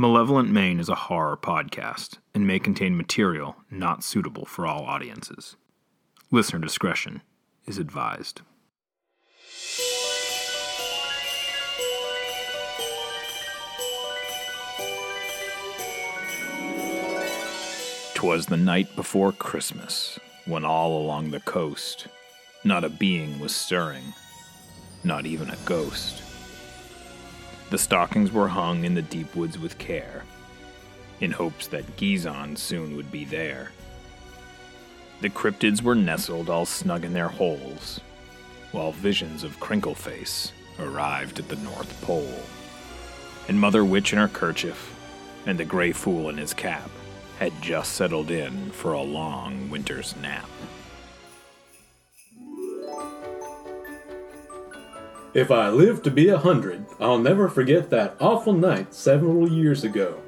Malevolent Maine is a horror podcast and may contain material not suitable for all audiences. Listener discretion is advised. Twas the night before Christmas, when all along the coast not a being was stirring, not even a ghost. The stockings were hung in the deep woods with care, in hopes that Gizon soon would be there. The cryptids were nestled all snug in their holes, while visions of Crinkleface arrived at the North Pole. And Mother Witch in her kerchief, and the Gray Fool in his cap, had just settled in for a long winter's nap. If I live to be a hundred, I'll never forget that awful night several years ago.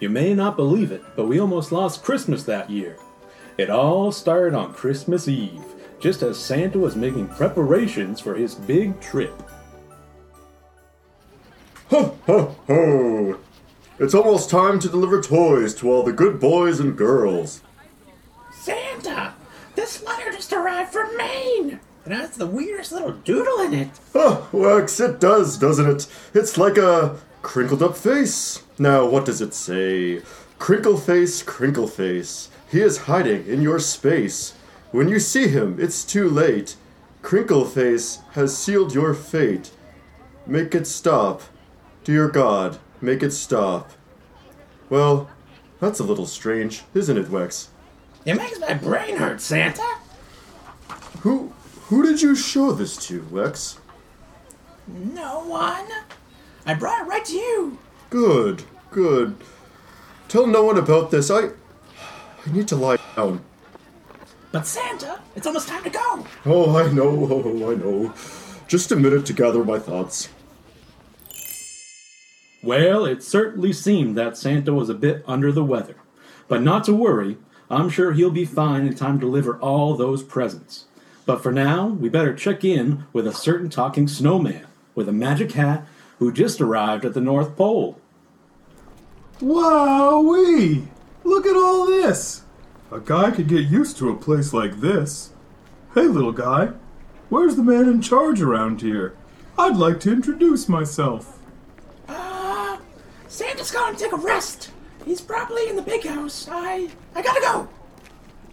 You may not believe it, but we almost lost Christmas that year. It all started on Christmas Eve, just as Santa was making preparations for his big trip. Ho, ho, ho! It's almost time to deliver toys to all the good boys and girls. Santa, this letter just arrived from Maine. It has the weirdest little doodle in it. Oh, Wax, it does, doesn't it? It's like a crinkled up face. Now, what does it say? Crinkle face, crinkle face. He is hiding in your space. When you see him, it's too late. Crinkle face has sealed your fate. Make it stop. Dear God, make it stop. Well, that's a little strange, isn't it, Wex? It makes my brain hurt, Santa. Who who did you show this to, Wex? No one. I brought it right to you. Good, good. Tell no one about this. I I need to lie down. But Santa, it's almost time to go. Oh, I know, oh, I know. Just a minute to gather my thoughts. Well, it certainly seemed that Santa was a bit under the weather. But not to worry, I'm sure he'll be fine in time to deliver all those presents. But for now, we better check in with a certain talking snowman with a magic hat who just arrived at the North Pole. Wowee! Look at all this! A guy could get used to a place like this. Hey, little guy, where's the man in charge around here? I'd like to introduce myself. Uh, Santa's gone to take a rest. He's probably in the big house. I, I gotta go.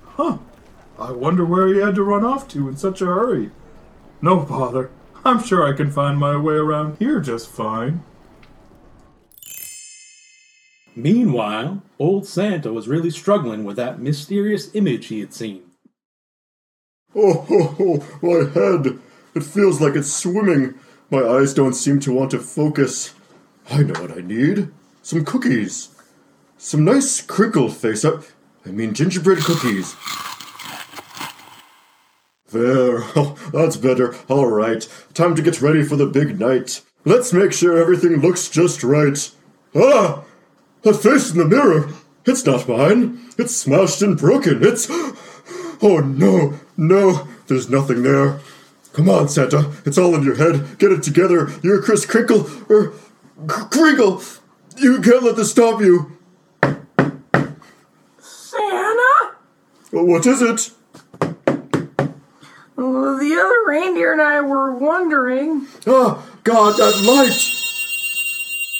Huh. I wonder where he had to run off to in such a hurry. No bother. I'm sure I can find my way around here just fine. Meanwhile, old Santa was really struggling with that mysterious image he had seen. Oh, oh, oh, my head! It feels like it's swimming. My eyes don't seem to want to focus. I know what I need. Some cookies. Some nice crinkle face up. I mean gingerbread cookies. There. Oh, that's better. All right. Time to get ready for the big night. Let's make sure everything looks just right. Ah! That face in the mirror. It's not mine. It's smashed and broken. It's. Oh no, no, there's nothing there. Come on, Santa. It's all in your head. Get it together. You're Chris Crinkle. Or. Crinkle! You can't let this stop you. Santa? What is it? Well, the other reindeer and I were wondering. Ah, God, that light!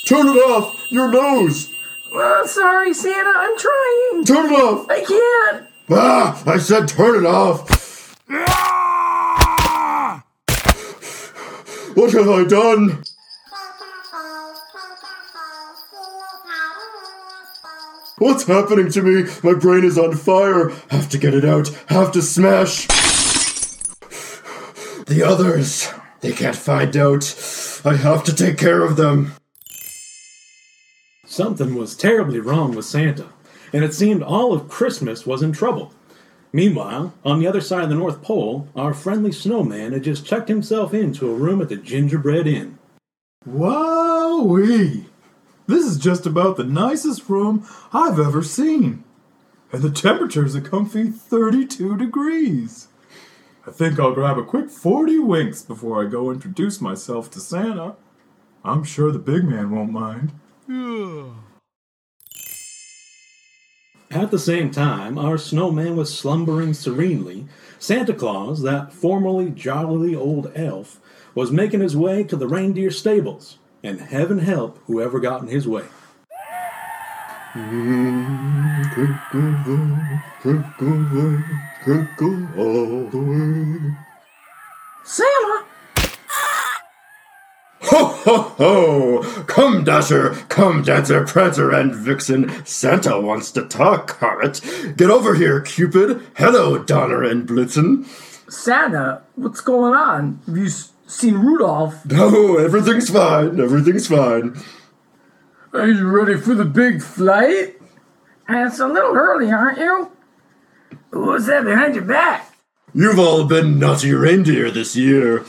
Turn it off! Your nose! Uh, sorry, Santa, I'm trying. Turn it off! I can't. Ah! I said turn it off! What have I done? What's happening to me? My brain is on fire. Have to get it out. Have to smash. The others. They can't find out. I have to take care of them. Something was terribly wrong with Santa, and it seemed all of Christmas was in trouble. Meanwhile, on the other side of the North Pole, our friendly snowman had just checked himself into a room at the Gingerbread Inn. Wowee! This is just about the nicest room I've ever seen. And the temperature's a comfy 32 degrees. I think I'll grab a quick 40 winks before I go introduce myself to Santa. I'm sure the big man won't mind. At the same time, our snowman was slumbering serenely. Santa Claus, that formerly jolly old elf, was making his way to the reindeer stables, and heaven help whoever got in his way. Crinkle, crinkle all the way. Santa, Ho, ho, ho! Come, Dasher, come, Dancer, Prancer, and Vixen. Santa wants to talk, Comet. Get over here, Cupid. Hello, Donner and Blitzen. Santa, what's going on? Have you s- seen Rudolph? No, everything's fine. Everything's fine. Are you ready for the big flight? It's a little early, aren't you? What's that behind your back? You've all been naughty reindeer this year.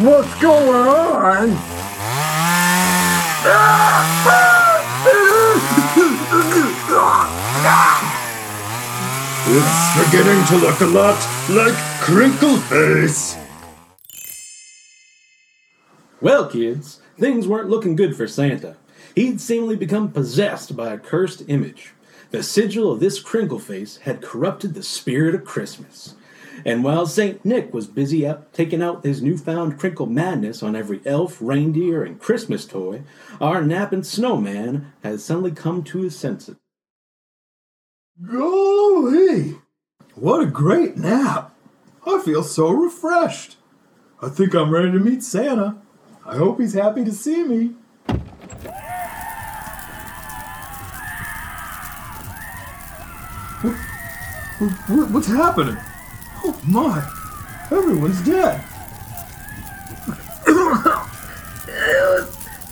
What's going on? It's beginning to look a lot like Crinkle Face. Well, kids, things weren't looking good for Santa. He'd seemingly become possessed by a cursed image. The sigil of this crinkle face had corrupted the spirit of Christmas. And while St. Nick was busy out taking out his newfound crinkle madness on every elf, reindeer, and Christmas toy, our napping snowman had suddenly come to his senses. Golly! What a great nap! I feel so refreshed. I think I'm ready to meet Santa. I hope he's happy to see me. What's happening? Oh my! Everyone's dead.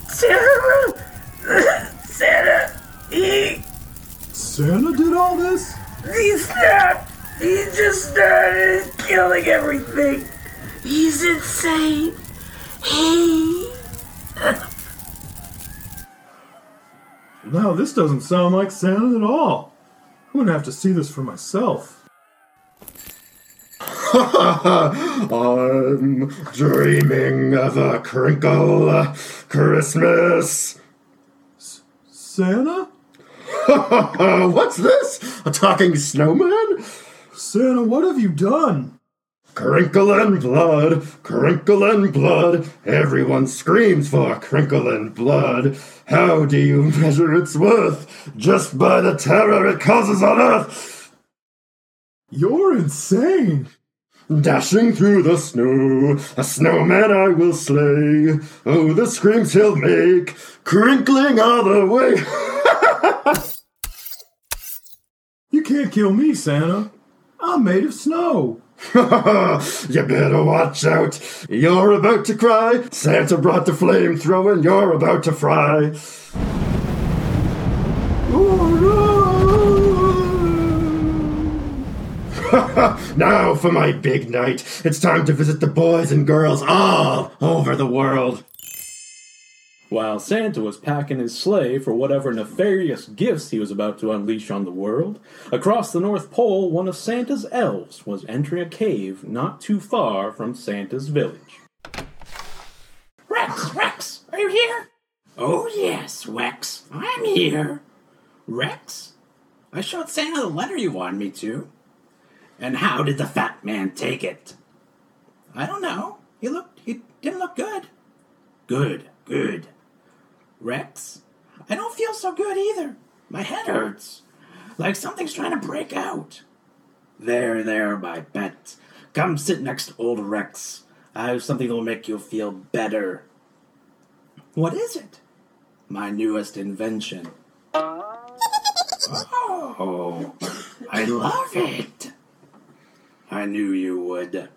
Santa, Santa, he, Santa did all this? he snapped. He just started killing everything. He's insane. He. No, this doesn't sound like Santa at all. I'm gonna have to see this for myself. I'm dreaming of a crinkle Christmas. Santa? What's this? A talking snowman? Santa, what have you done? Crinkle and blood, crinkle and blood. Everyone screams for crinkle and blood. How do you measure its worth? Just by the terror it causes on earth. You're insane. Dashing through the snow, a snowman I will slay. Oh, the screams he'll make, crinkling all the way. You can't kill me, Santa. I'm made of snow. you better watch out. You're about to cry. Santa brought the flamethrower and you're about to fry. Now for my big night. It's time to visit the boys and girls all over the world. While Santa was packing his sleigh for whatever nefarious gifts he was about to unleash on the world, across the North Pole, one of Santa's elves was entering a cave not too far from Santa's village. Rex, Rex, are you here? Oh, yes, Rex, I'm here. Rex, I showed Santa the letter you wanted me to. And how did the fat man take it? I don't know. He looked, he didn't look good. Good, good. Rex, I don't feel so good either. My head hurts. Like something's trying to break out. There, there, my pet. Come sit next to old Rex. I have something that will make you feel better. What is it? My newest invention. Oh, I love it. I knew you would.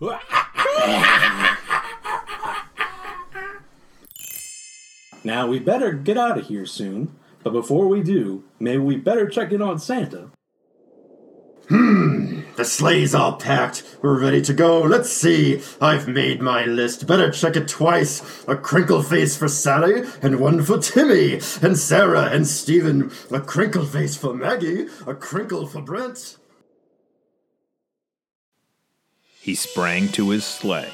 Now, we better get out of here soon, but before we do, maybe we better check in on Santa. Hmm, the sleigh's all packed. We're ready to go. Let's see. I've made my list. Better check it twice. A crinkle face for Sally, and one for Timmy, and Sarah, and Stephen. A crinkle face for Maggie, a crinkle for Brent. He sprang to his sleigh,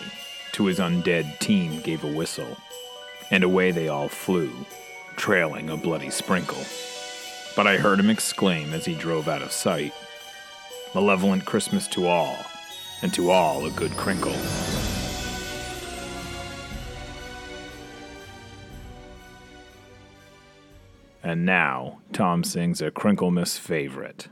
to his undead team gave a whistle, and away they all flew, trailing a bloody sprinkle. But I heard him exclaim as he drove out of sight Malevolent Christmas to all, and to all a good crinkle. And now, Tom sings a Crinklemas favorite.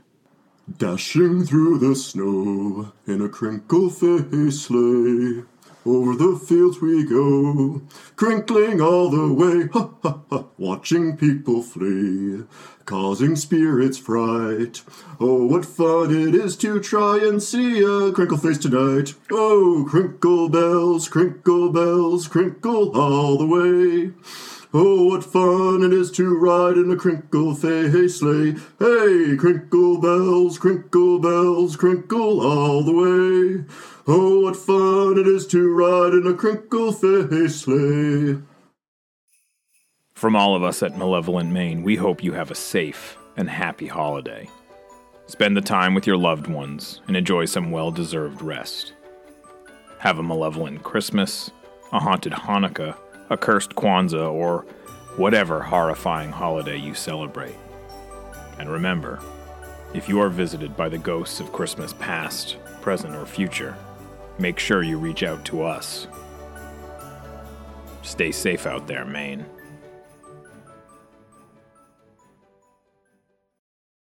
Dashing through the snow in a crinkle face sleigh. Over the fields we go, crinkling all the way, ha ha ha, watching people flee, causing spirits fright. Oh, what fun it is to try and see a crinkle face tonight. Oh, crinkle bells, crinkle bells, crinkle all the way. Oh, what fun it is to ride in a crinkle face sleigh. Hey, crinkle bells, crinkle bells, crinkle all the way. Oh, what fun it is to ride in a crinkle face sleigh. From all of us at Malevolent Maine, we hope you have a safe and happy holiday. Spend the time with your loved ones and enjoy some well deserved rest. Have a malevolent Christmas, a haunted Hanukkah, a cursed Kwanzaa, or whatever horrifying holiday you celebrate. And remember, if you are visited by the ghosts of Christmas past, present, or future, make sure you reach out to us. Stay safe out there, Maine.